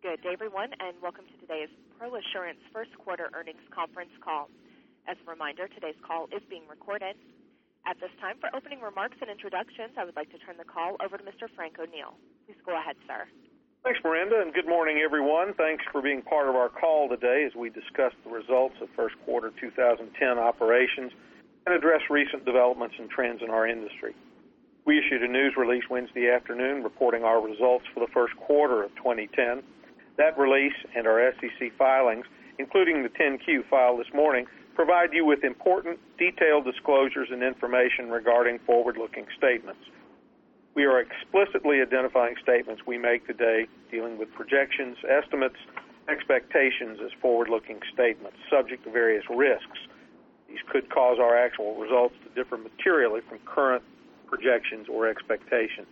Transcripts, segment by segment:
Good day, everyone, and welcome to today's ProAssurance first quarter earnings conference call. As a reminder, today's call is being recorded. At this time, for opening remarks and introductions, I would like to turn the call over to Mr. Frank O'Neil. Please go ahead, sir. Thanks, Miranda, and good morning, everyone. Thanks for being part of our call today as we discuss the results of first quarter 2010 operations and address recent developments and trends in our industry. We issued a news release Wednesday afternoon reporting our results for the first quarter of 2010. That release and our SEC filings, including the 10-Q filed this morning, provide you with important, detailed disclosures and information regarding forward-looking statements. We are explicitly identifying statements we make today dealing with projections, estimates, expectations as forward-looking statements subject to various risks. These could cause our actual results to differ materially from current projections or expectations.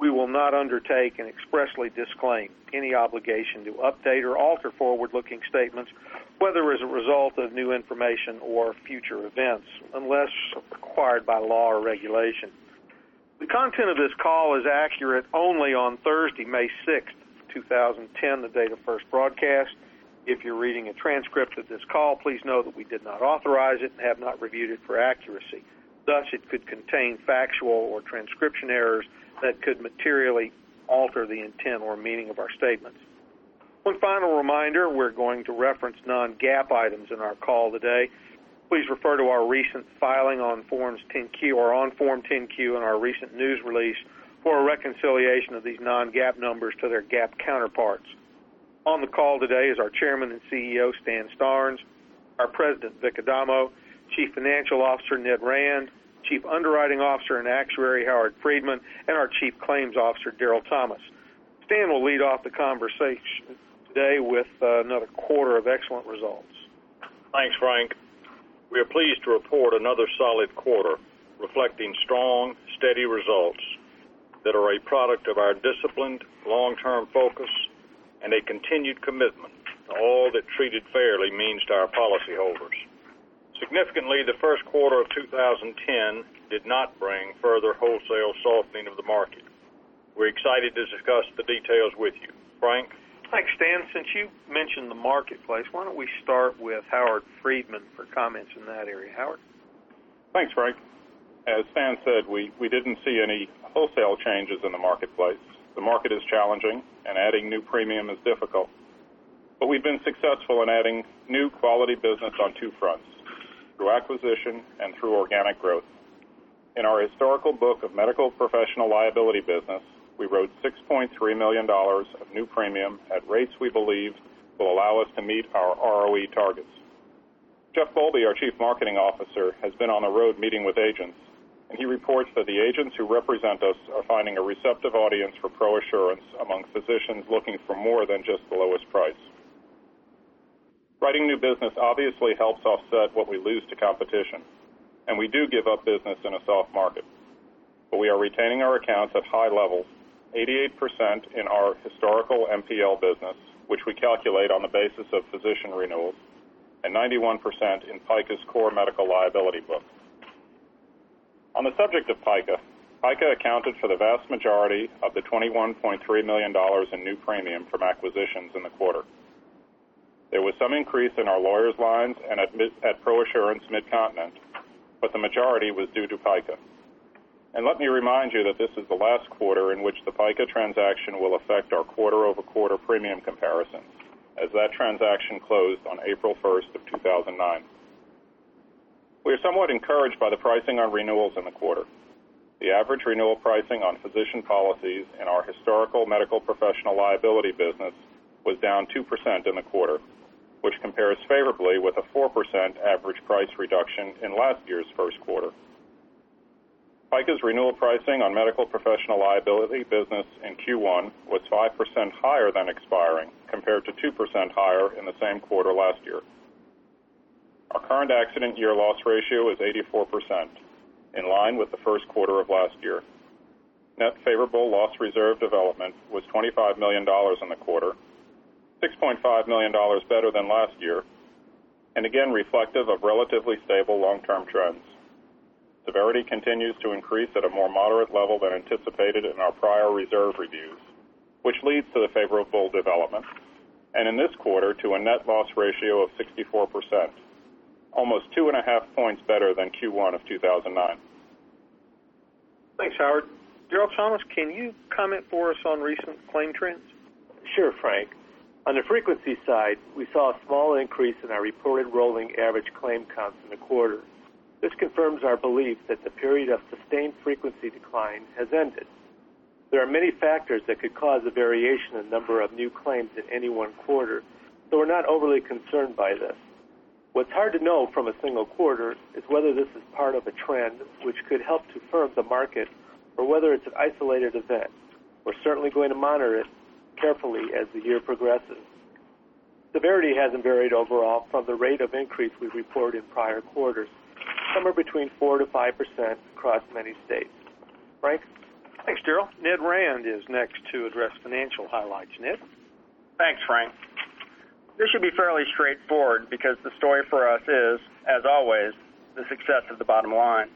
We will not undertake and expressly disclaim any obligation to update or alter forward-looking statements, whether as a result of new information or future events, unless required by law or regulation. The content of this call is accurate only on Thursday, May 6th, 2010, the date of first broadcast. If you're reading a transcript of this call, please know that we did not authorize it and have not reviewed it for accuracy. Thus, it could contain factual or transcription errors that could materially alter the intent or meaning of our statements. One final reminder, we're going to reference non-GAAP items in our call today. Please refer to our recent filing on Forms 10-Q or on Form 10-Q in our recent news release for a reconciliation of these non-GAAP numbers to their GAAP counterparts. On the call today is our Chairman and CEO, Stan Starnes, our President, Vic Adamo, Chief Financial Officer, Ned Rand, Chief Underwriting Officer and Actuary, Howard Friedman, and our Chief Claims Officer, Daryl Thomas. Stan will lead off the conversation today with uh, another quarter of excellent results. Thanks, Frank. We are pleased to report another solid quarter reflecting strong, steady results that are a product of our disciplined long-term focus and a continued commitment to all that treated fairly means to our policyholders. Significantly, the first quarter of 2010 did not bring further wholesale softening of the market. We're excited to discuss the details with you. Frank? Thanks, Stan. Since you mentioned the marketplace, why don't we start with Howard Friedman for comments in that area. Howard? Thanks, Frank. As Stan said, we we didn't see any wholesale changes in the marketplace. The market is challenging, and adding new premium is difficult. But we've been successful in adding new quality business on two fronts, through acquisition and through organic growth. In our historical book of medical professional liability business, we wrote $6.3 million of new premium at rates we believe will allow us to meet our ROE targets. Jeff Bowlby, our Chief Marketing Officer, has been on the road meeting with agents, and he reports that the agents who represent us are finding a receptive audience for ProAssurance among physicians looking for more than just the lowest price. Writing new business obviously helps offset what we lose to competition, and we do give up business in a soft market. But we are retaining our accounts at high levels, 88% in our historical MPL business, which we calculate on the basis of physician renewals, and 91% in PICA's core medical liability book. On the subject of PICA, PICA accounted for the vast majority of the $21.3 million in new premium from acquisitions in the quarter. There was some increase in our lawyers lines and at ProAssurance Mid-Continent, but the majority was due to PICA. And let me remind you that this is the last quarter in which the PICA transaction will affect our quarter-over-quarter premium comparisons, as that transaction closed on April 1st of 2009. We are somewhat encouraged by the pricing on renewals in the quarter. The average renewal pricing on physician policies in our historical medical professional liability business was down 2% in the quarter, which compares favorably with a 4% average price reduction in last year's first quarter. PICA's renewal pricing on medical professional liability business in Q1 was 5% higher than expiring, compared to 2% higher in the same quarter last year. Our current accident year loss ratio is 84%, in line with the first quarter of last year. Net favorable loss reserve development was $25 million in the quarter, $6.5 million better than last year, and again reflective of relatively stable long-term trends. Severity continues to increase at a more moderate level than anticipated in our prior reserve reviews, which leads to the favorable development, and in this quarter to a net loss ratio of 64%, almost two and a half points better than Q1 of 2009. Thanks, Howard. Daryl Thomas, can you comment for us on recent claim trends? Sure, Frank. On the frequency side, we saw a small increase in our reported rolling average claim counts in the quarter. This confirms our belief that the period of sustained frequency decline has ended. There are many factors that could cause a variation in the number of new claims in any one quarter, so we're not overly concerned by this. What's hard to know from a single quarter is whether this is part of a trend which could help to firm the market or whether it's an isolated event. We're certainly going to monitor it carefully as the year progresses. Severity hasn't varied overall from the rate of increase we reported in prior quarters, somewhere between 4 to 5% across many states. Frank? Thanks, Daryl. Ned Rand is next to address financial highlights. Ned? Thanks, Frank. This should be fairly straightforward because the story for us is, as always, the success of the bottom line.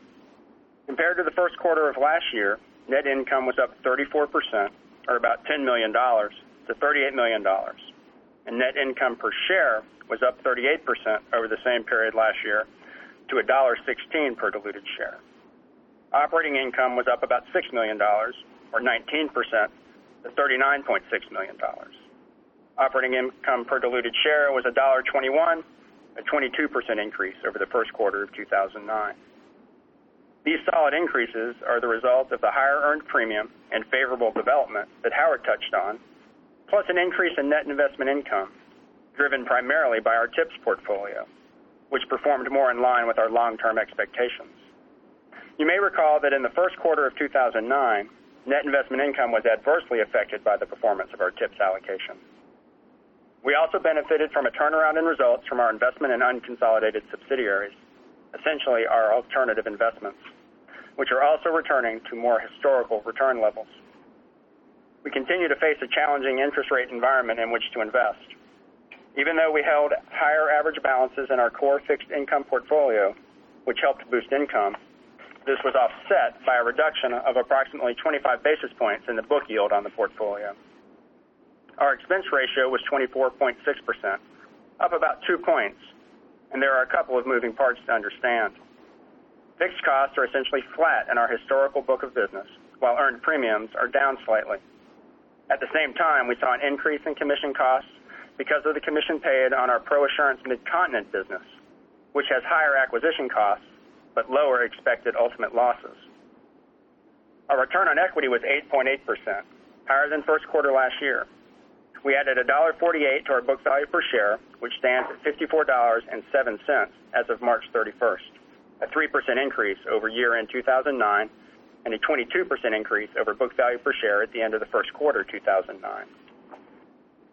Compared to the first quarter of last year, net income was up 34%, or about $10 million, to $38 million, and net income per share was up 38% over the same period last year to $1.16 per diluted share. Operating income was up about $6 million, or 19%, to $39.6 million. Operating income per diluted share was $1.21, a 22% increase over the first quarter of 2009. These solid increases are the result of the higher earned premium and favorable development that Howard touched on, plus an increase in net investment income, driven primarily by our TIPS portfolio, which performed more in line with our long-term expectations. You may recall that in the first quarter of 2009, net investment income was adversely affected by the performance of our TIPS allocation. We also benefited from a turnaround in results from our investment in unconsolidated subsidiaries, essentially our alternative investments, which are also returning to more historical return levels. We continue to face a challenging interest rate environment in which to invest. Even though we held higher average balances in our core fixed income portfolio, which helped boost income, this was offset by a reduction of approximately 25 basis points in the book yield on the portfolio. Our expense ratio was 24.6%, up about two points, and there are a couple of moving parts to understand. Fixed costs are essentially flat in our historical book of business, while earned premiums are down slightly. At the same time, we saw an increase in commission costs because of the commission paid on our ProAssurance Mid-Continent business, which has higher acquisition costs but lower expected ultimate losses. Our return on equity was 8.8%, higher than first quarter last year. We added $1.48 to our book value per share, which stands at $54.07 as of March 31st, a 3% increase over year-end 2009 and a 22% increase over book value per share at the end of the first quarter 2009.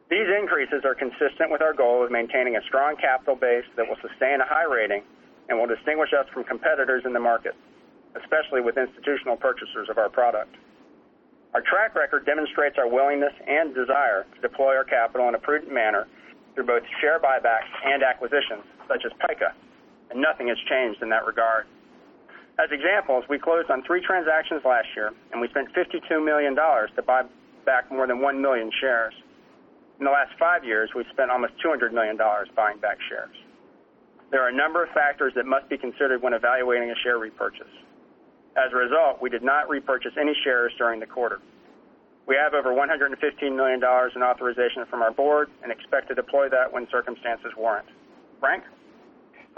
These increases are consistent with our goal of maintaining a strong capital base that will sustain a high rating and will distinguish us from competitors in the market, especially with institutional purchasers of our product. Our track record demonstrates our willingness and desire to deploy our capital in a prudent manner through both share buybacks and acquisitions, such as PICA, and nothing has changed in that regard. As examples, we closed on three transactions last year, and we spent $52 million to buy back more than 1 million shares. In the last five years, we've spent almost $200 million buying back shares. There are a number of factors that must be considered when evaluating a share repurchase. As a result, we did not repurchase any shares during the quarter. We have over $115 million in authorization from our board and expect to deploy that when circumstances warrant. Frank?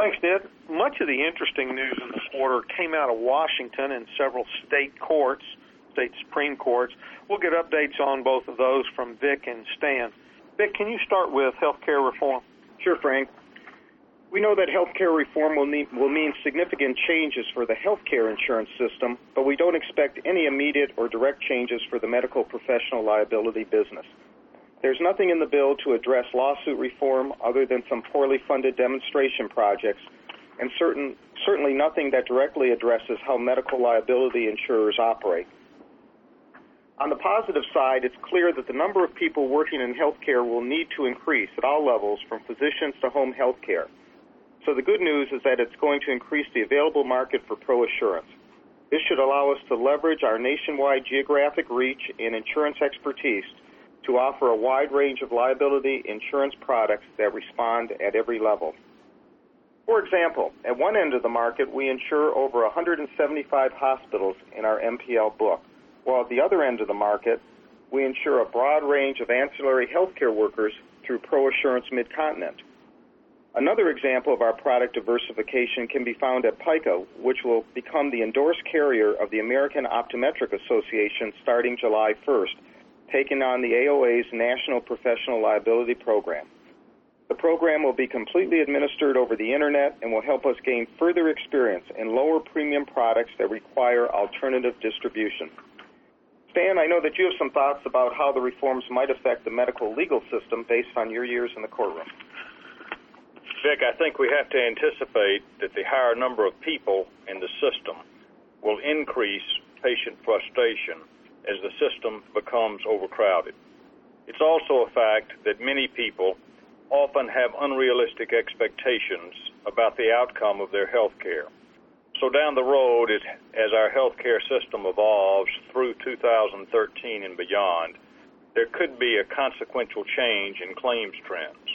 Thanks, Ned. Much of the interesting news in the quarter came out of Washington and several state courts, state Supreme Courts. We'll get updates on both of those from Vic and Stan. Vic, can you start with healthcare reform? Sure, Frank. We know that healthcare reform will, need, will mean significant changes for the healthcare insurance system, but we don't expect any immediate or direct changes for the medical professional liability business. There's nothing in the bill to address lawsuit reform other than some poorly funded demonstration projects, and certain, certainly nothing that directly addresses how medical liability insurers operate. On the positive side, it's clear that the number of people working in healthcare will need to increase at all levels, from physicians to home healthcare. So the good news is that it's going to increase the available market for ProAssurance. This should allow us to leverage our nationwide geographic reach and insurance expertise to offer a wide range of liability insurance products that respond at every level. For example, at one end of the market, we insure over 175 hospitals in our MPL book, while at the other end of the market, we insure a broad range of ancillary healthcare workers through ProAssurance Midcontinent. Another example of our product diversification can be found at PICA, which will become the endorsed carrier of the American Optometric Association starting July 1st, taking on the AOA's National Professional Liability Program. The program will be completely administered over the internet and will help us gain further experience in lower premium products that require alternative distribution. Stan, I know that you have some thoughts about how the reforms might affect the medical legal system based on your years in the courtroom. Vic, I think we have to anticipate that the higher number of people in the system will increase patient frustration as the system becomes overcrowded. It's also a fact that many people often have unrealistic expectations about the outcome of their health care. So down the road, as, our healthcare system evolves through 2013 and beyond, there could be a consequential change in claims trends.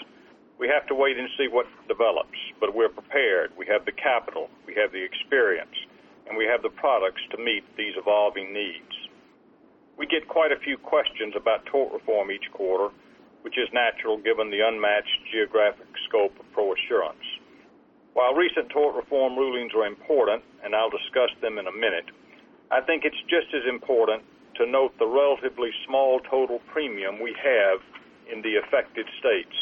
We have to wait and see what develops, but we're prepared. We have the capital, we have the experience, and we have the products to meet these evolving needs. We get quite a few questions about tort reform each quarter, which is natural given the unmatched geographic scope of ProAssurance. While recent tort reform rulings are important, and I'll discuss them in a minute, I think it's just as important to note the relatively small total premium we have in the affected states.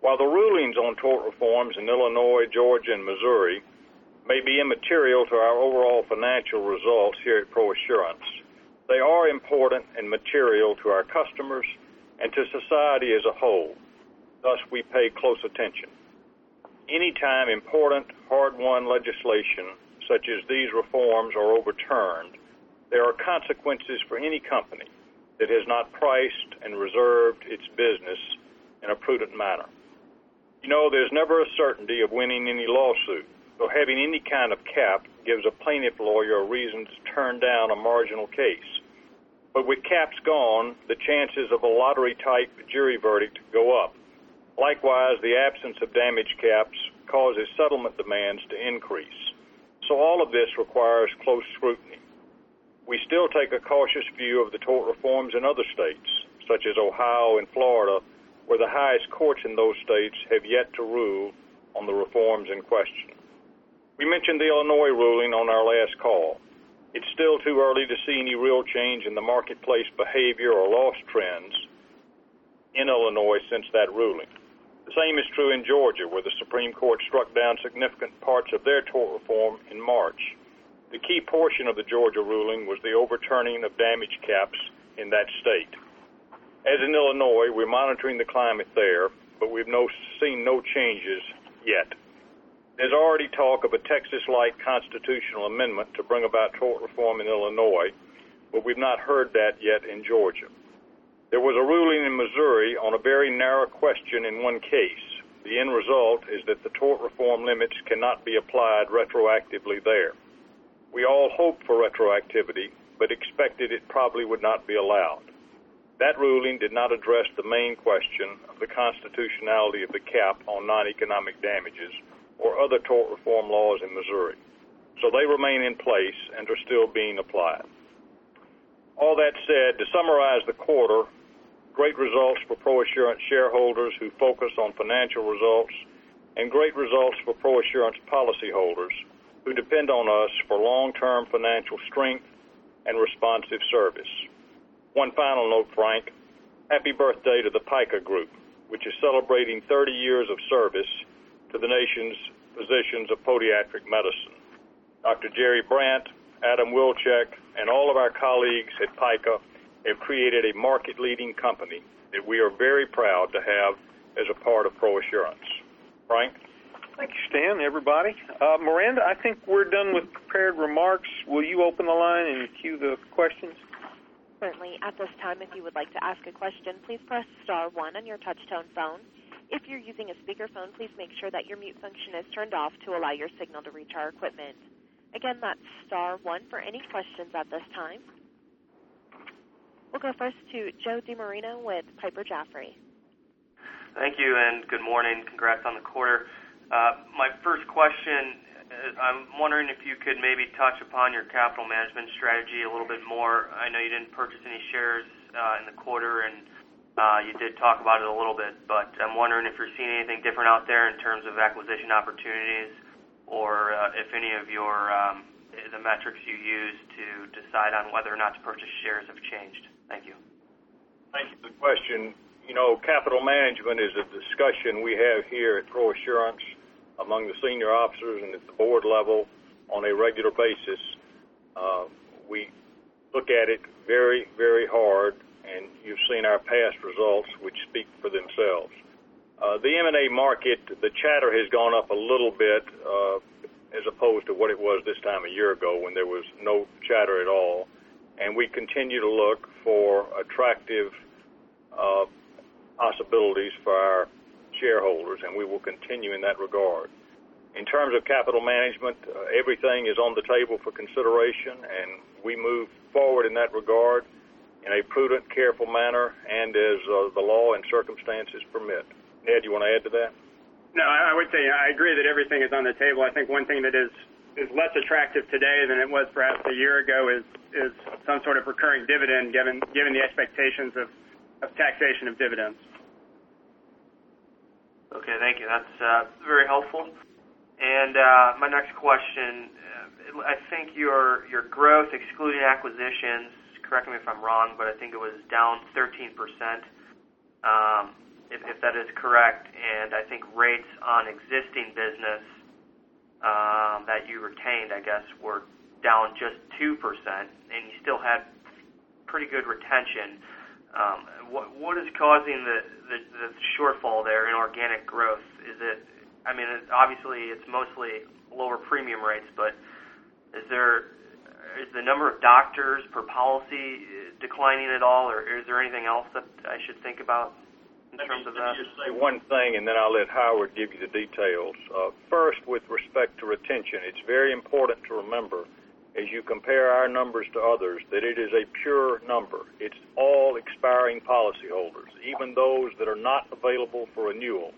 While the rulings on tort reforms in Illinois, Georgia, and Missouri may be immaterial to our overall financial results here at ProAssurance, they are important and material to our customers and to society as a whole. Thus, we pay close attention. Anytime important, hard-won legislation such as these reforms are overturned, there are consequences for any company that has not priced and reserved its business in a prudent manner. You know, there's never a certainty of winning any lawsuit, so having any kind of cap gives a plaintiff lawyer a reason turn down a marginal case. But with caps gone, the chances of a lottery type jury verdict go up. Likewise, the absence of damage caps causes settlement demands to increase. So all of this requires close scrutiny. We still take a cautious view of the tort reforms in other states, such as Ohio and Florida, where the highest courts in those states have yet to rule on the reforms in question. We mentioned the Illinois ruling on our last call. It's still too early to see any real change in the marketplace behavior or loss trends in Illinois since that ruling. The same is true in Georgia, where the Supreme Court struck down significant parts of their tort reform in March. The key portion of the Georgia ruling was the overturning of damage caps in that state. As in Illinois, we're monitoring the climate there, but we've no, seen no changes yet. There's already talk of a Texas-like constitutional amendment to bring about tort reform in Illinois, but we've not heard that yet in Georgia. There was a ruling in Missouri on a very narrow question in one case. The end result is that the tort reform limits cannot be applied retroactively there. We all hoped for retroactivity, but expected it probably would not be allowed. That ruling did not address the main question of the constitutionality of the cap on non-economic damages or other tort reform laws in Missouri. So they remain in place and are still being applied. All that said, to summarize the quarter, great results for ProAssurance shareholders who focus on financial results, and great results for ProAssurance policyholders who depend on us for long-term financial strength and responsive service. One final note, Frank. Happy birthday to the PICA Group, which is celebrating 30 years of service to the nation's physicians of podiatric medicine. Dr. Jerry Brandt, Adam Wilczek, and all of our colleagues at PICA have created a market-leading company that we are very proud to have as a part of ProAssurance. Frank? Thank you, Stan, everybody. Uh, Miranda, I think we're done with prepared remarks. Will you open the line and cue the questions? Certainly. At this time, if you would like to ask a question, please press star one on your touch-tone phone. If you're using a speakerphone, please make sure that your mute function is turned off to allow your signal to reach our equipment. Again, that's star one for any questions at this time. We'll go first to Joe DiMarino with Piper Jaffray. Thank you, and good morning. Congrats on the quarter. Uh, my first question, uh, I'm wondering if you could maybe touch upon your capital management strategy a little bit more. I know you didn't purchase any shares uh, in the quarter, and Uh, you did talk about it a little bit, but I'm wondering if you're seeing anything different out there in terms of acquisition opportunities or uh, if any of your um, the metrics you use to decide on whether or not to purchase shares have changed. Thank you. Thank you for the question. You know, capital management is a discussion we have here at ProAssurance among the senior officers and at the board level on a regular basis. Uh, we look at it very, very hard, and you've seen our past results, which speak for themselves. Uh, the M&A market, the chatter has gone up a little bit uh, as opposed to what it was this time a year ago when there was no chatter at all. And we continue to look for attractive uh, possibilities for our shareholders, and we will continue in that regard. In terms of capital management, everything is on the table for consideration, and we move forward in that regard in a prudent, careful manner and as uh, the law and circumstances permit. Ed, you want to add to that? No, I would say I agree that everything is on the table. I think one thing that is is less attractive today than it was perhaps a year ago is is some sort of recurring dividend given given the expectations of of taxation of dividends. Okay, thank you. That's uh, very helpful. And uh, my next question, uh, I think your your growth excluding acquisitions, correct me if I'm wrong, but I think it was down 13%, um, if that is correct. And I think rates on existing business um, that you retained, I guess, were down just 2%, and you still had pretty good retention. Um, what is causing the shortfall there in organic growth? Is it I mean obviously, it's mostly lower premium rates, but is the number of doctors per policy uh, declining at all, or is there anything else that I should think about in terms of that? Let me just say one thing, and then I'll let Howard give you the details. Uh, first, with respect to retention, it's very important to remember as you compare our numbers to others, that it is a pure number. It's all expiring policyholders, even those that are not available for renewal.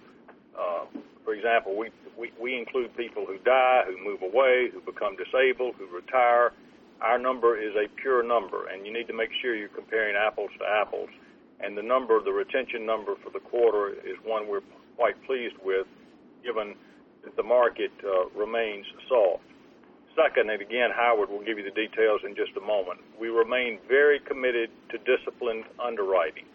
Uh, for example, we we include people who die, who move away, who become disabled, who retire. Our number is a pure number, and you need to make sure you're comparing apples to apples. And the number, the retention number for the quarter is one we're quite pleased with given that the market uh, remains soft. Second, and again, Howard will give you the details in just a moment, we remain very committed to disciplined underwriting.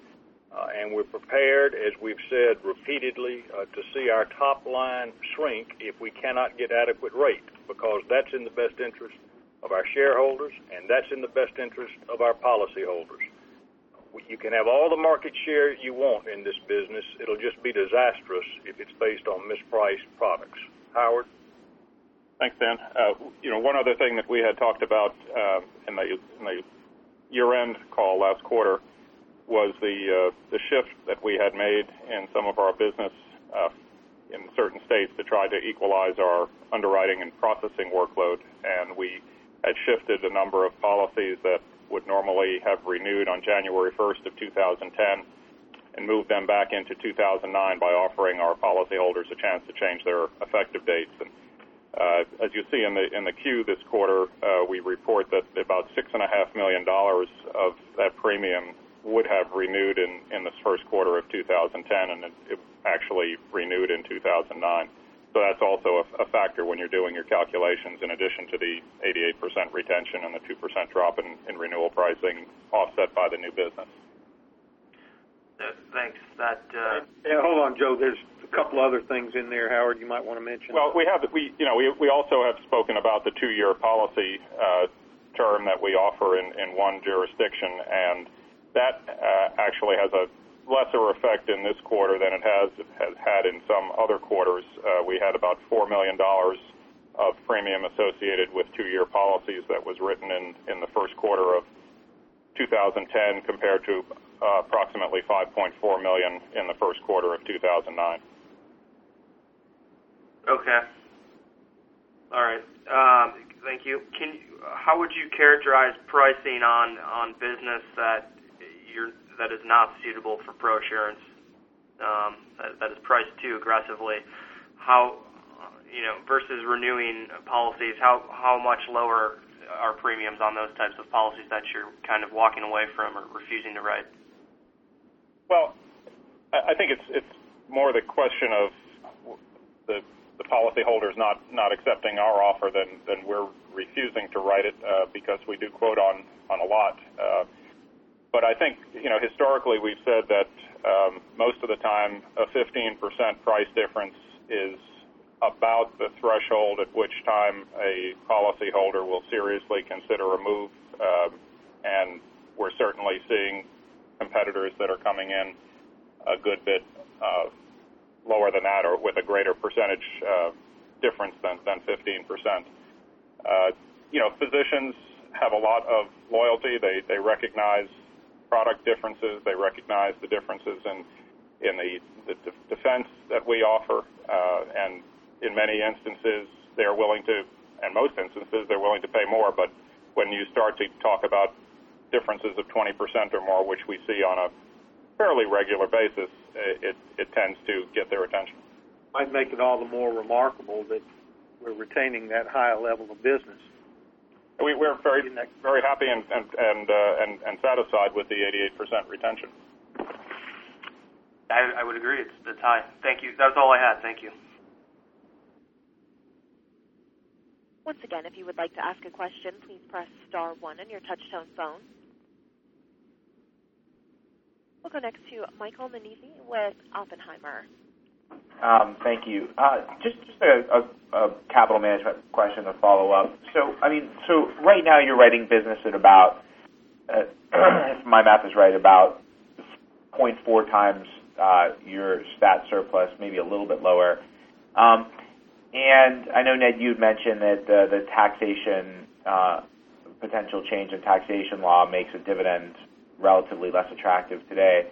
Uh, and we're prepared, as we've said repeatedly, uh, to see our top line shrink if we cannot get adequate rate, because that's in the best interest of our shareholders, and that's in the best interest of our policyholders. You can have all the market share you want in this business. It'll just be disastrous if it's based on mispriced products. Howard? Thanks, Dan. Uh, you know, one other thing that we had talked about uh, in the year-end call last quarter was uh, the shift that we had made in some of our business in certain states to try to equalize our underwriting and processing workload. And we had shifted a number of policies that would normally have renewed on January 1st of 2010 and moved them back into 2009 by offering our policyholders a chance to change their effective dates. And uh, as you see in the Q this quarter, uh, we report that about $6.5 million of that premium would have renewed in this first quarter of 2010, and it actually renewed in 2009. So that's also a factor when you're doing your calculations in addition to the 88% retention and the 2% drop in renewal pricing offset by the new business. Uh, thanks. That. Uh, yeah, Hold on, Joe. There's a couple other things in there, Howard, you might want to mention. Well, we have we you know we we also have spoken about the two-year policy uh, term that we offer in one jurisdiction, and that actually has a lesser effect in this quarter than it has had in some other quarters. Uh, we had about $4 million of premium associated with two-year policies that was written in in the first quarter of 2010 compared to uh, approximately 5.4 million in the first quarter of 2009. Okay. All right. Um, thank you. Can How would you characterize pricing on on business that that is not suitable for pro ProAssurance, um, that is priced too aggressively. How you know versus renewing policies, how how much lower are premiums on those types of policies that you're kind of walking away from or refusing to write? Well, I think it's it's more the question of the the policyholders not not accepting our offer than than we're refusing to write it uh, because we do quote on a lot. Uh, I think you know historically we've said that most of the time a 15% price difference is about the threshold at which time a policyholder will seriously consider a move. Um, and we're certainly seeing competitors that are coming in a good bit lower than that or with a greater percentage difference than than 15%. Uh, you know, physicians have a lot of loyalty. They They recognize product differences. They recognize the differences in the defense that we offer. Uh, and in many instances, they are willing to, and most instances, they're willing to pay more. But when you start to talk about differences of 20% or more, which we see on a fairly regular basis, it tends to get their attention. Might make it all the more remarkable that we're retaining that high level of business. We're very very happy and and and uh, and satisfied with the 88% retention. I would agree. It's high. Thank you. That's all I had. Thank you. Once again, if you would like to ask a question, please press star one on your touch-tone phone. We'll go next to Michael Nannizzi with Oppenheimer. Um, thank you. Uh, just a capital management question to follow up. So, right now you're writing business at about, uh, if my math is right, about 0.4 times uh, your stat surplus, maybe a little bit lower. Um and I know, Ned, you'd mentioned that the taxation, potential change in taxation law makes a dividend relatively less attractive today.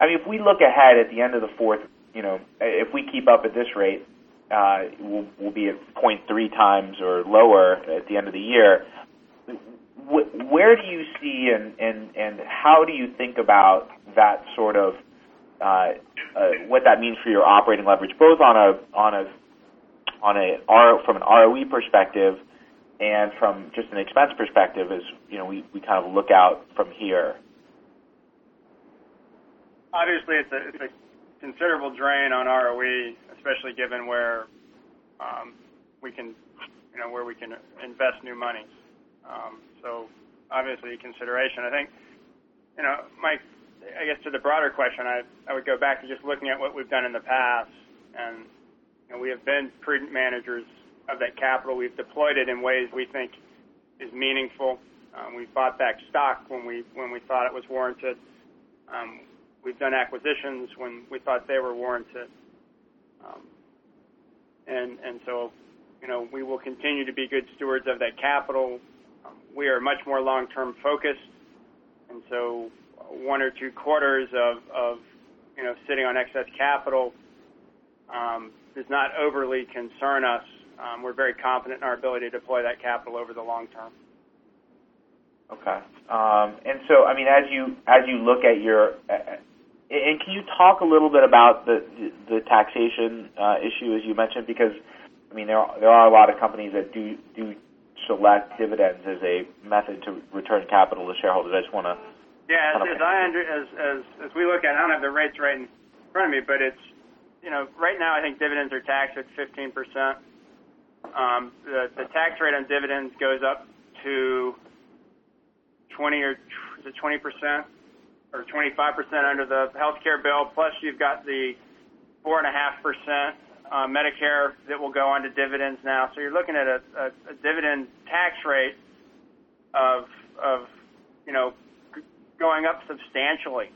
I mean if we look ahead at the end of the fourth, if we keep up at this rate, we'll be at 0.3 times or lower at the end of the year. Where do you see and and, and how do you think about that sort of uh, uh, what that means for your operating leverage, both on a on a on a R, from an ROE perspective and from just an expense perspective as you know we we kind of look out from here? Obviously, it's a considerable drain on ROE, especially given where um, we can you know, where we can invest new money. Um so obviously a consideration. I think, you know, Mike, I guess to the broader question, I would go back to just looking at what we've done in the past, and we have been prudent managers of that capital. We've deployed it in ways we think is meaningful. Um, we've bought back stock when we when we thought it was warranted. Um, We've done acquisitions when we thought they were warranted. Um and and so, you know, we will continue to be good stewards of that capital. Um, we are much more long-term focused, and so one or two quarters of you know sitting on excess capital um, does not overly concern us. Um, we're very confident in our ability to deploy that capital over the long term. Okay. And can you talk a little bit about the the taxation uh, issue, as you mentioned? Because I mean, there there are a lot of companies that do do select dividends as a method to return capital to shareholders. I just want to- Yeah. As as as if we look at it, I don't have the rates right in front of me, but it's you know right now I think dividends are taxed at 15%. Um, the the tax rate on dividends goes up to 20% or 25% under the healthcare bill, plus you've got the 4.5% uh, Medicare that will go onto dividends now. So you're looking at a dividend tax rate of of you know going up substantially.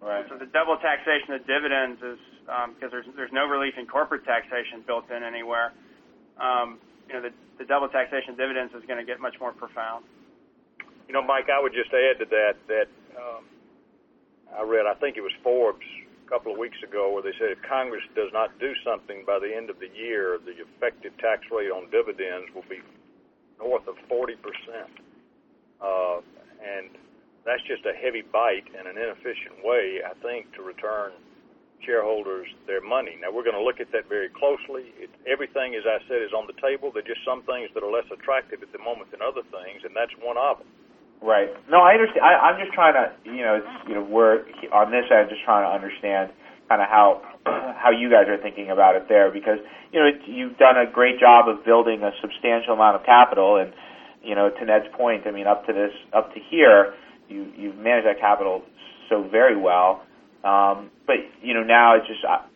Right. So the double taxation of dividends is, um, because there's there's no relief in corporate taxation built in anywhere, Um, you know, the the double taxation of dividends is going to get much more profound. You know, Mike, I would just add to that that um, I read, I think it was Forbes a couple of weeks ago, where they said if Congress does not do something by the end of the year, the effective tax rate on dividends will be north of 40%. Uh, and that's just a heavy bite and an inefficient way, I think, to return shareholders their money. Now we're going to look at that very closely. It, everything, as I said, is on the table. There's just some things that are less attractive at the moment than other things, and that's one of them. Right. No, I understand. I, I'm just trying to, you know, it's, you know, we're on this end just trying to understand kind of how how you guys are thinking about it there because you know it, you've done a great job of building a substantial amount of capital and you know to Ned's point, I mean up to this up to here, you you've managed that capital so very well. Um, but you know now it's just uh,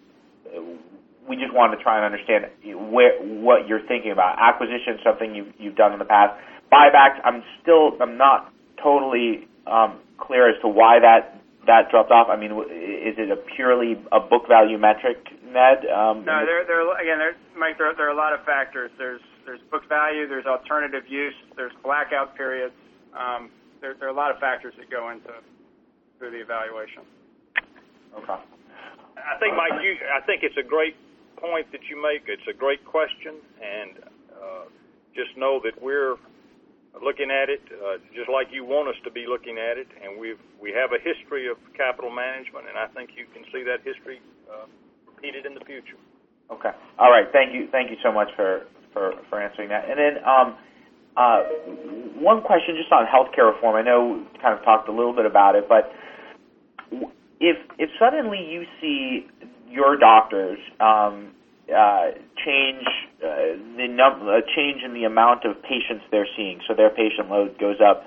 we just wanted to try and understand where what you're thinking about acquisition, something you've you've done in the past. Buybacks, I'm still I'm not totally um, clear as to why that that dropped off. I mean, is it a purely a book value metric, Ned? Um, no, there there again, there, Mike. There, there are a lot of factors. There's there's book value. There's alternative use. There's blackout periods. Um, there, there are a lot of factors that go into through the evaluation. Okay. I think, Mike, you, I think it's a great point that you make. It's a great question, and uh, just know that we're looking at it uh, just like you want us to be looking at it, and we we have a history of capital management, and I think you can see that history uh, repeated in the future. Okay. All right. Thank you. Thank you so much for for, for answering that. And then um, uh, one question just on healthcare reform. I know we kind of talked a little bit about it, but if if suddenly you see your doctors um, uh, change uh, the num- uh, change in the amount of patients they're seeing, so their patient load goes up.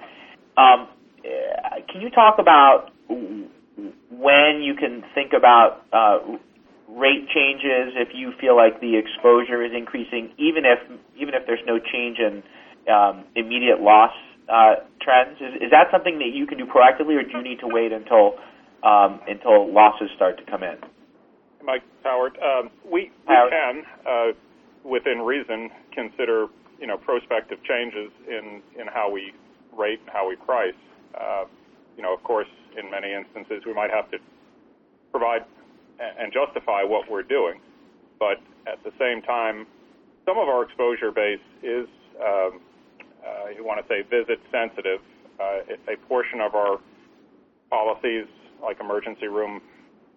Um, uh, can you talk about when you can think about uh, rate changes if you feel like the exposure is increasing, even if even if there's no change in um, immediate loss uh, trends? Is, is that something that you can do proactively, or do you need to wait until um, until losses start to come in? Mike Howard, um, we, we Howard. can, uh, within reason, consider you know prospective changes in in how we rate and how we price. Uh, you know, of course, in many instances, we might have to provide and justify what we're doing, but at the same time, some of our exposure base is, um, uh, you want to say, visit sensitive. Uh, a portion of our policies, like emergency room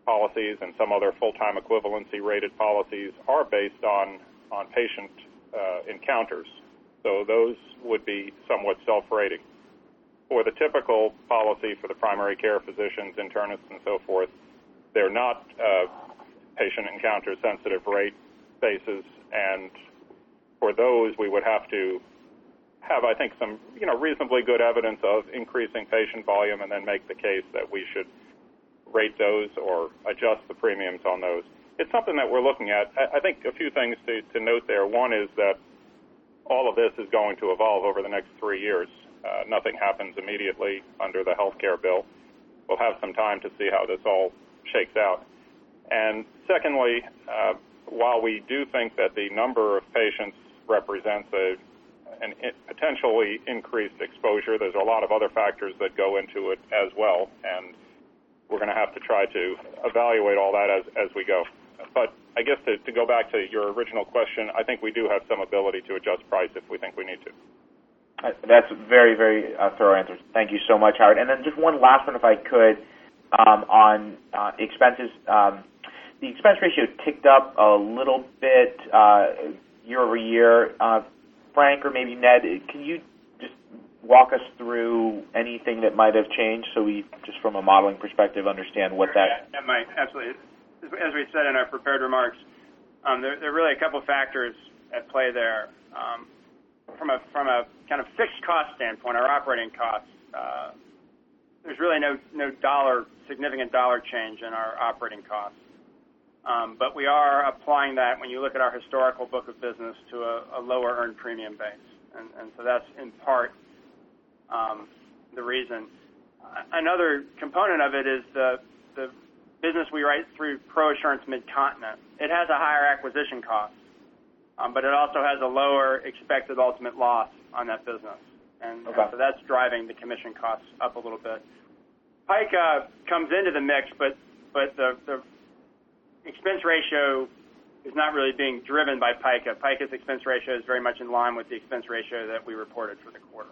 policies and some other full-time equivalency rated policies, are based on on patient uh, encounters. So those would be somewhat self-rating. For the typical policy for the primary care physicians, internists, and so forth, they're not uh, patient encounter sensitive rate bases, and for those we would have to have, I think, some you know reasonably good evidence of increasing patient volume, and then make the case that we should rate those or adjust the premiums on those. It's something that we're looking at. I think a few things to, to note there. One is that all of this is going to evolve over the next three years. Uh, nothing happens immediately under the health care bill. We'll have some time to see how this all shakes out. And secondly, uh, while we do think that the number of patients represents a an potentially increased exposure, there's a lot of other factors that go into it as well, and we're going to have to try to evaluate all that as as we go. But I guess to, to go back to your original question, I think we do have some ability to adjust price if we think we need to. Uh, that's very, very uh, thorough answer. Thank you so much, Howard. And then just one last one, if I could um, on uh, expenses. Um, the expense ratio ticked up a little bit uh, year-over-year. Uh, Frank or maybe Ned, can you just walk us through anything that might have changed so we, just from a modeling perspective, understand what that? Yeah, absolutely. As we said in our prepared remarks, um, there are really a couple factors at play there. Um, from a kind of fixed cost standpoint, our operating costs, there's really no no dollar, significant dollar change in our operating costs. Um, but we are applying that when you look at our historical book of business to a lower earned premium base. And so that's in part Um, the reason. Uh, another component of it is the the business we write through Pro ProAssurance Midcontinent. It has a higher acquisition cost, um, but it also has a lower expected ultimate loss on that business. And so that's driving the commission costs up a little bit. PICA uh, comes into the mix, but but the expense ratio is not really being driven by PICA. PICA's expense ratio is very much in line with the expense ratio that we reported for the quarter.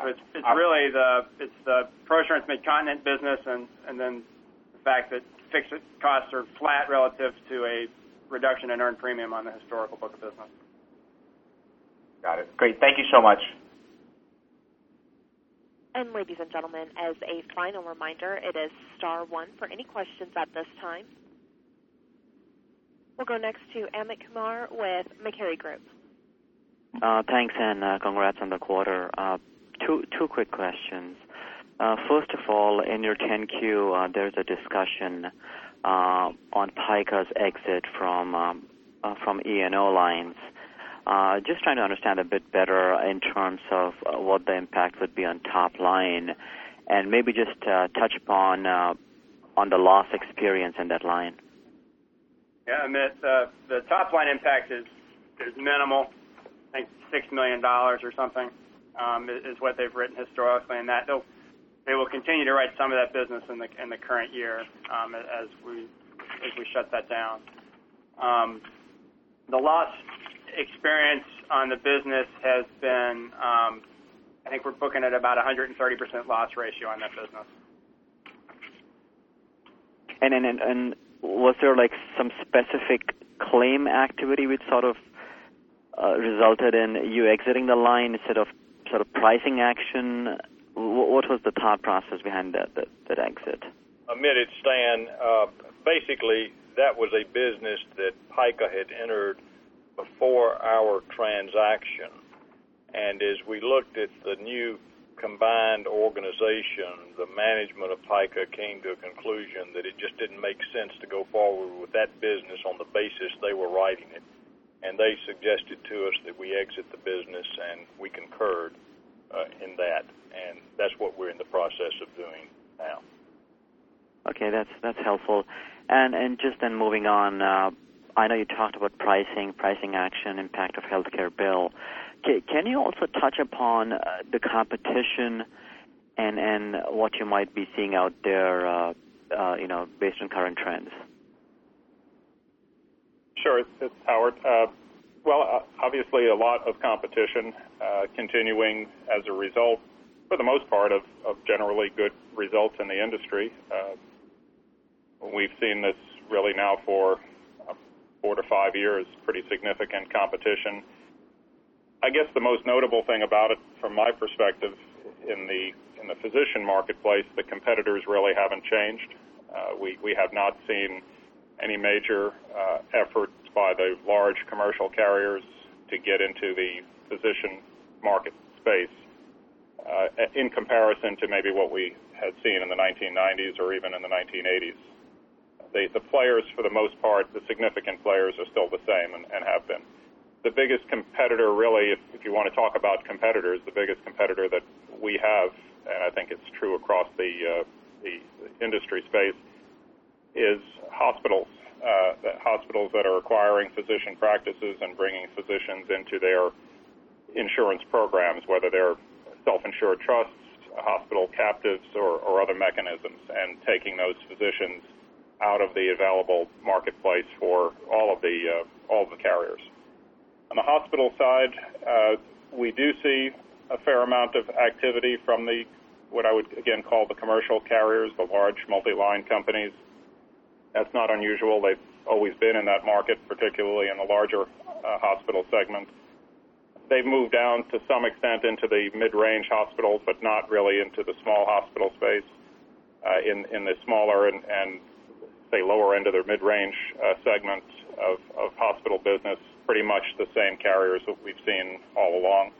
It's, it's really the it's the ProAssurance Mid-Continent business, and and then the fact that fixed costs are flat relative to a reduction in earned premium on the historical book of business. Got it. Great. Thank you so much. And ladies and gentlemen, as a final reminder, it is star one for any questions at this time. We'll go next to Amit Kumar with Macquarie Group. Uh, thanks, and uh, congrats on the quarter. Two two quick questions. Uh, first of all, in your 10Q, uh, there's a discussion uh, on PICA's exit from um, uh, from E&O lines. Uh, just trying to understand a bit better in terms of uh, what the impact would be on top line, and maybe just touch upon on the loss experience in that line. Yeah, Amit, the top line impact is is minimal. I think six million dollars or something um, is what they've written historically, and that they'll they will continue to write some of that business in the in the current year um, as we as we shut that down. Um, the loss experience on the business has been, um, I think we're booking at about 130% loss ratio on that business. And and and, was there like some specific claim activity which sort of uh, resulted in you exiting the line instead of sort of pricing action? What was the thought process behind that that, that exit? Amit, it's Stan. Uh, basically, that was a business that PICA had entered before our transaction. And as we looked at the new combined organization, the management of PICA came to a conclusion that it just didn't make sense to go forward with that business on the basis they were writing it. And they suggested to us that we exit the business, and we concurred uh, in that. And that's what we're in the process of doing now. Okay, that's that's helpful. And and just then moving on, uh, I know you talked about pricing, pricing action, impact of healthcare bill. Can you also touch upon uh, the competition and and what you might be seeing out there, uh, uh, you know, based on current trends? Sure, it's Howard. Uh, well, uh, obviously, a lot of competition uh, continuing as a result, for the most part, of, of generally good results in the industry. Uh, we've seen this really now for four to five years, pretty significant competition. I guess the most notable thing about it, from my perspective, in the in the physician marketplace, the competitors really haven't changed. Uh, we we have not seen any major uh, efforts by the large commercial carriers to get into the physician market space uh, in comparison to maybe what we had seen in the 1990s or even in the 1980s the, the players, for the most part, the significant players are still the same and, and have been. The biggest competitor, really, if, if you want to talk about competitors, the biggest competitor that we have, and I think it's true across the, uh, the industry space, is hospitals. Uh, hospitals that are acquiring physician practices and bringing physicians into their insurance programs, whether they're self-insured trusts, hospital captives, or, or other mechanisms, and taking those physicians out of the available marketplace for all of the uh, all of the carriers. On the hospital side, uh, we do see a fair amount of activity from the what I would again call the commercial carriers, the large multi-line companies. That's not unusual. They've always been in that market, particularly in the larger uh, hospital segment. They've moved down to some extent into the mid-range hospitals, but not really into the small hospital space. Uh, in the smaller and, say, lower end of their mid-range uh, segment of, hospital business, pretty much the same carriers that we've seen all along.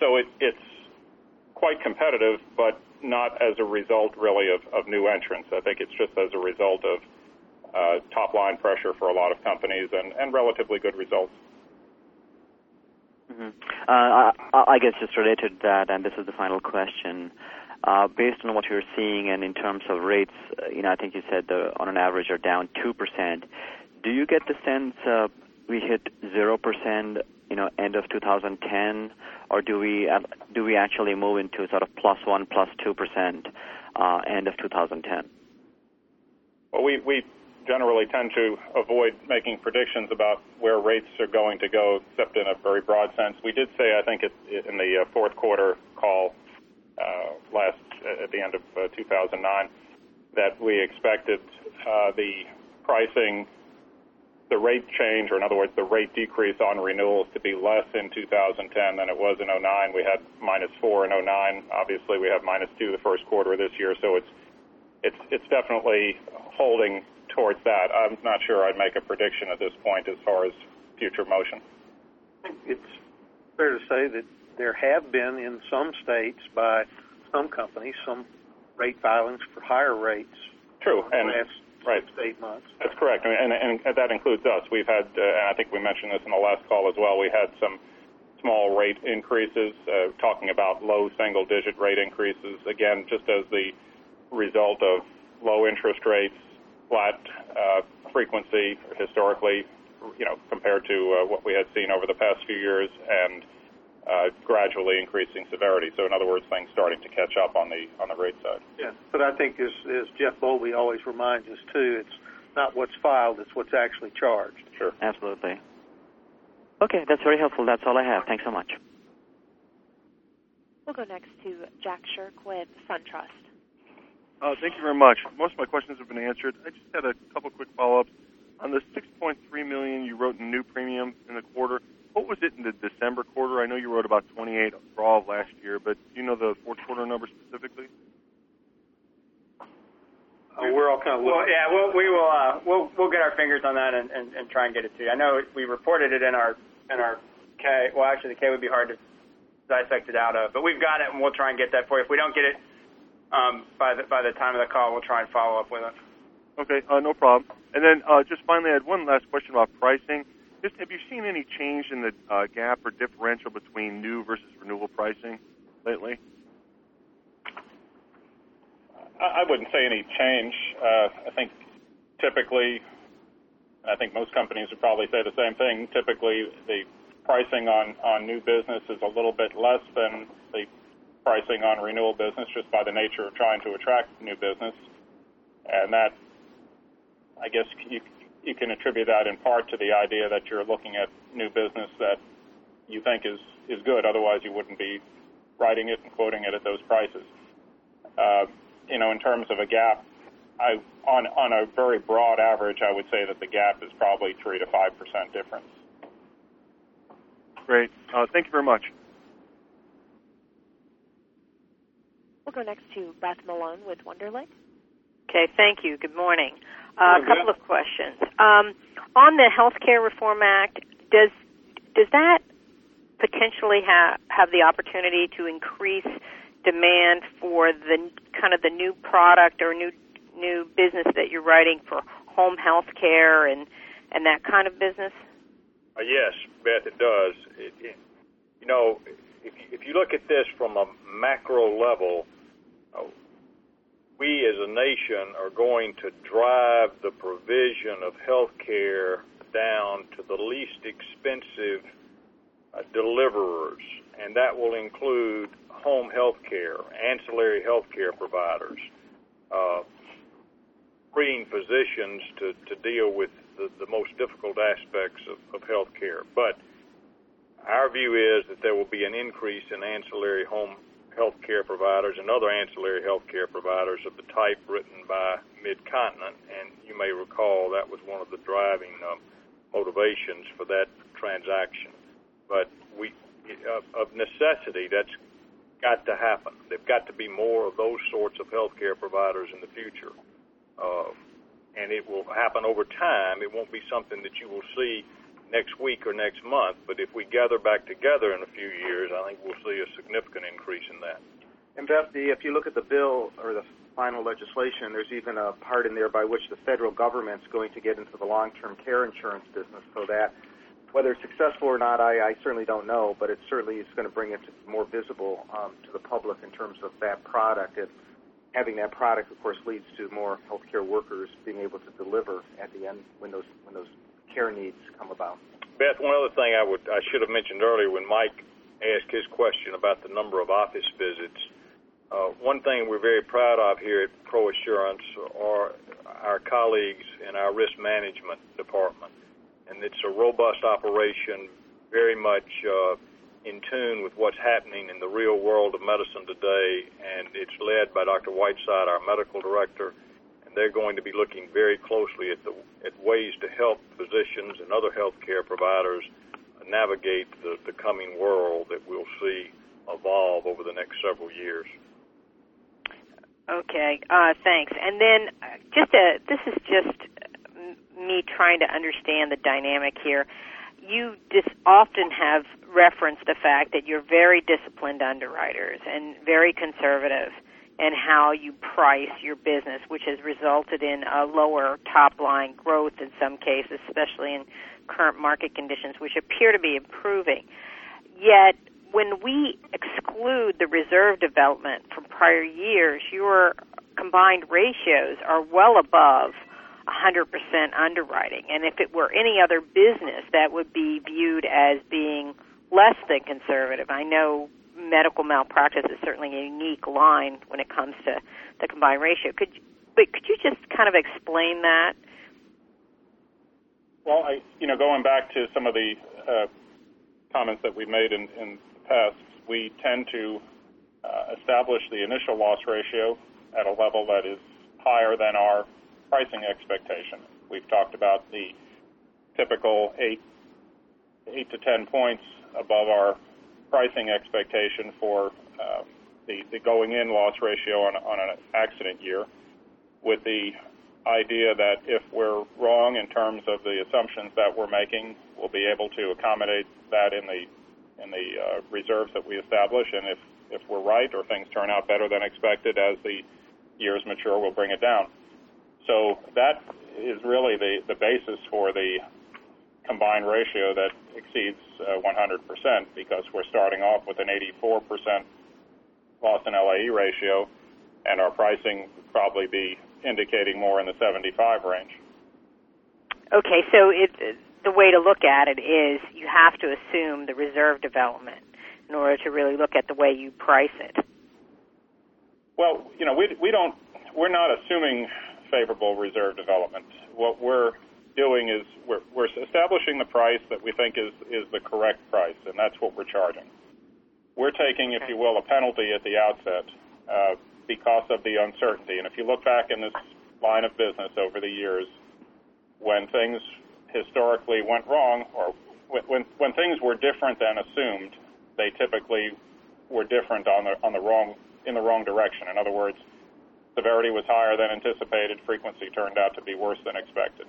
So it, it's quite competitive, but not as a result really of, of new entrants. I think it's just as a result of uh, top line pressure for a lot of companies and, and relatively good results. Mm-hmm. Uh, I, I guess just related to that, and this is the final question. Uh, based on what you're seeing and in terms of rates, uh, you know, I think you said the, on an average are down 2%. Do you get the sense uh, we hit 0%, you know, end of 2010, or do we uh, do we actually move into sort of plus 1, plus 2% uh, end of 2010? Well, we, we generally tend to avoid making predictions about where rates are going to go, except in a very broad sense. We did say, I think, it, in the uh, fourth quarter call uh, last at the end of uh, 2009, that we expected uh, the pricing, the rate change, or in other words, the rate decrease on renewals to be less in 2010 than it was in 09. We had minus four in 09. Obviously, we have minus two the first quarter of this year, so it's it's it's definitely holding towards that. I'm not sure I'd make a prediction at this point as far as future motion. It's fair to say that there have been in some states by some companies some rate filings for higher rates. True, and last right. six eight months. That's correct, and, and, and that includes us. We've had, uh, and I think we mentioned this in the last call as well. We had some small rate increases, uh, talking about low single-digit rate increases. Again, just as the result of low interest rates, flat uh, frequency historically, you know, compared to uh, what we had seen over the past few years, and uh, gradually increasing severity. So, in other words, things starting to catch up on the on the rate side. Yeah, but I think as, as Jeff Bowlby always reminds us too, it's not what's filed; it's what's actually charged. Sure. Absolutely. Okay, that's very helpful. That's all I have. Thanks so much. We'll go next to Jack Shirk with SunTrust. Uh, thank you very much. Most of my questions have been answered. I just had a couple quick follow-ups. On the 6.3 million you wrote in new premium in the quarter, what was it in the December quarter? I know you wrote about 28 for all of last year, but do you know the fourth quarter number specifically? Uh, we're all kind of Well, yeah, we'll, we will. Uh, we'll we'll get our fingers on that and, and, and try and get it to you. I know we reported it in our in our K. Well, actually, the K would be hard to dissect it out of, but we've got it, and we'll try and get that for you. If we don't get it um, by the by the time of the call, we'll try and follow up with it. Okay, uh, no problem. And then uh, just finally, I had one last question about pricing. Just have you seen any change in the uh, gap or differential between new versus renewal pricing lately? I wouldn't say any change. Uh, I think typically, and I think most companies would probably say the same thing. Typically, the pricing on on new business is a little bit less than the pricing on renewal business, just by the nature of trying to attract new business, and that I guess you you can attribute that in part to the idea that you're looking at new business that you think is is good. Otherwise, you wouldn't be writing it and quoting it at those prices. Uh, you know, in terms of a gap, I on on a very broad average, I would say that the gap is probably three to five percent difference. Great. Uh, thank you very much. We'll go next to Beth Malone with Wunderlich. Okay, thank you. Good morning. Uh, a couple of questions. Um, on the Health Care Reform Act, does does that potentially have have the opportunity to increase demand for the kind of the new product or new new business that you're writing for home health care and and that kind of business? Uh, yes, Beth, it does. It, it, you know, if, if you look at this from a macro level, uh, we as a nation are going to drive the provision of health care down to the least expensive uh, deliverers, and that will include home health care, ancillary health care providers, uh, freeing physicians to, to deal with the, the most difficult aspects of, of health care. But our view is that there will be an increase in ancillary home health care providers and other ancillary health care providers of the type written by Midcontinent. And you may recall that was one of the driving um, motivations for that transaction. But we, of, of necessity, that's got to happen. There've got to be more of those sorts of health care providers in the future. Uh, and it will happen over time. It won't be something that you will see next week or next month, but if we gather back together in a few years, I think we'll see a significant increase in that. And Beth, the, if you look at the bill or the final legislation, there's even a part in there by which the federal government's going to get into the long-term care insurance business, so that whether it's successful or not, I, I certainly don't know, but it certainly is going to bring it more visible um, to the public in terms of that product. It, having that product, of course, leads to more healthcare workers being able to deliver at the end when those when those care needs come about. Beth, one other thing I would I should have mentioned earlier when Mike asked his question about the number of office visits. Uh, one thing we're very proud of here at ProAssurance are our colleagues in our risk management department. And it's a robust operation, very much uh, in tune with what's happening in the real world of medicine today. And it's led by Dr. Whiteside, our medical director. They're going to be looking very closely at, the, at ways to help physicians and other healthcare providers navigate the, the coming world that we'll see evolve over the next several years. Okay, uh, thanks. And then uh, just a, this is just me trying to understand the dynamic here. You just often have referenced the fact that you're very disciplined underwriters and very conservative in how you price your business, which has resulted in a lower top line growth in some cases, especially in current market conditions, which appear to be improving. Yet when we exclude the reserve development from prior years, your combined ratios are well above 100% underwriting. And if it were any other business, that would be viewed as being less than conservative. I know medical malpractice is certainly a unique line when it comes to the combined ratio. Could but could you just kind of explain that? Well, I, you know, going back to some of the uh, comments that we made in, in tests, we tend to uh, establish the initial loss ratio at a level that is higher than our pricing expectation. We've talked about the typical eight, eight to ten points above our pricing expectation for uh, the, the going in loss ratio on, on an accident year, with the idea that if we're wrong in terms of the assumptions that we're making, we'll be able to accommodate that in the in the uh, reserves that we establish. And if, if we're right or things turn out better than expected as the years mature, we'll bring it down. So that is really the, the basis for the combined ratio that exceeds uh, 100% because we're starting off with an 84% loss and LAE ratio, and our pricing would probably be indicating more in the 75 range. Okay, so it, the way to look at it is you have to assume the reserve development in order to really look at the way you price it. Well, you know, we we don't we're not assuming favorable reserve development. What we're doing is we're we're establishing the price that we think is is the correct price, and that's what we're charging. We're taking, if you will, a penalty at the outset uh, because of the uncertainty. And if you look back in this line of business over the years, when things historically went wrong, or when when things were different than assumed, they typically were different on the on the wrong in the wrong direction. In other words, severity was higher than anticipated, frequency turned out to be worse than expected.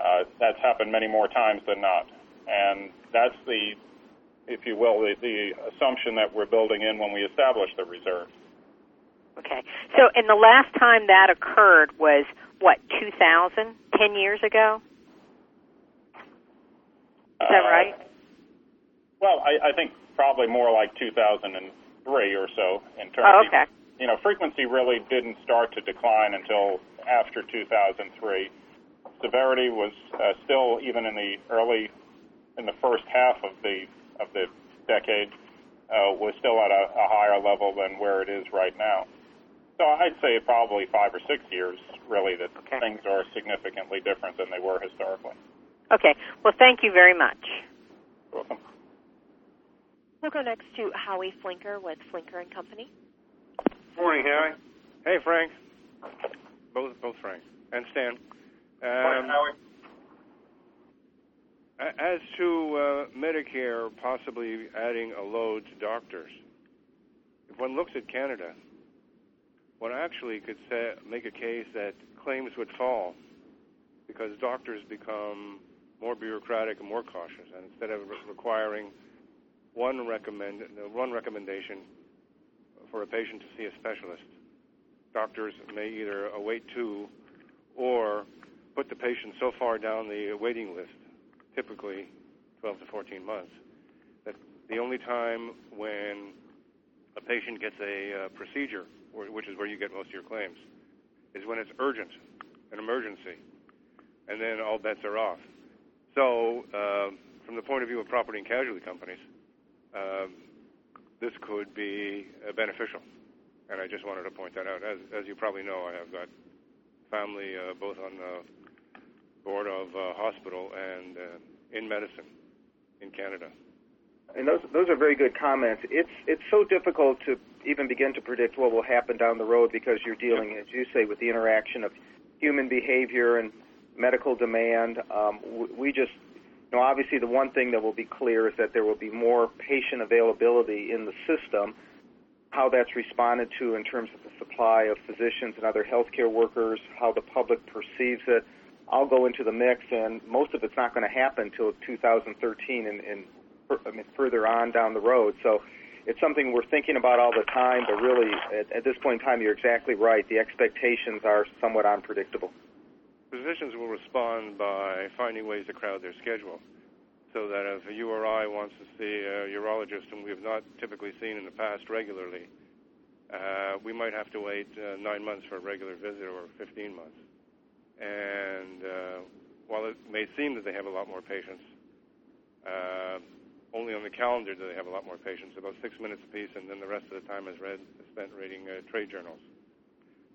Uh, that's happened many more times than not, and that's the, if you will, the, the assumption that we're building in when we establish the reserve. Okay, so and the last time that occurred was what 2000, 10 years ago. Is that Uh, right? Well, I, I think probably more like 2003 or so in terms. Oh, okay. You know, frequency really didn't start to decline until after 2003. Severity was uh, still even in the early, in the first half of the of the decade, uh, was still at a, a higher level than where it is right now. So I'd say probably five or six years, really, that Okay. things are significantly different than they were historically. Okay. Well, thank you very much. Welcome. We'll go next to Howie Flinker with Flinker and Company. Morning, Howie. Hey, Frank. Both both Frank and Stan. Morning, As to uh, Medicare possibly adding a load to doctors, if one looks at Canada, one actually could say, make a case that claims would fall because doctors become more bureaucratic and more cautious, and instead of re- requiring one recommend one recommendation for a patient to see a specialist, doctors may either await two or put the patient so far down the waiting list, typically 12 to 14 months, that the only time when a patient gets a uh, procedure, wh- which is where you get most of your claims, is when it's urgent, an emergency, and then all bets are off. So, uh, from the point of view of property and casualty companies, um, this could be uh, beneficial. And I just wanted to point that out. As, as you probably know, I have got family uh, both on the board of uh, hospital and uh, in medicine in Canada. And those those are very good comments. It's it's so difficult to even begin to predict what will happen down the road because you're dealing, as you say, with the interaction of human behavior and medical demand. Um, we just, you know, obviously the one thing that will be clear is that there will be more patient availability in the system. How that's responded to in terms of the supply of physicians and other healthcare workers, how the public perceives it. I'll go into the mix, and most of it's not going to happen until 2013 and, and I mean, further on down the road. So it's something we're thinking about all the time, but really, at, at this point in time, you're exactly right. The expectations are somewhat unpredictable. Physicians will respond by finding ways to crowd their schedule. So that if a URI wants to see a urologist whom we have not typically seen in the past regularly, uh, we might have to wait uh, nine months for a regular visit or 15 months. And uh, while it may seem that they have a lot more patients, uh, only on the calendar do they have a lot more patients, about six minutes apiece, and then the rest of the time is read, spent reading uh, trade journals.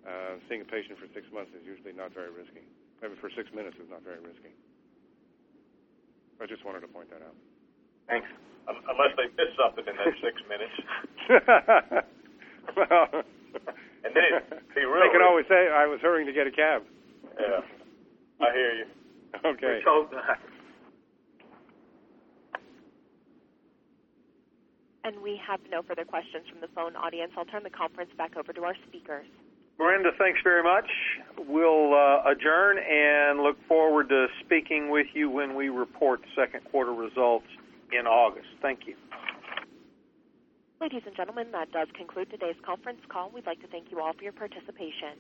Uh, seeing a patient for six months is usually not very risky. Maybe for six minutes is not very risky. I just wanted to point that out. Thanks. Um, unless they miss something in that six minutes. well, and then be real. they can always say, "I was hurrying to get a cab." Yeah, I hear you. Okay. Let's hope not. And we have no further questions from the phone audience. I'll turn the conference back over to our speakers. Miranda, thanks very much. We'll uh, adjourn and look forward to speaking with you when we report second quarter results in August. Thank you. Ladies and gentlemen, that does conclude today's conference call. We'd like to thank you all for your participation.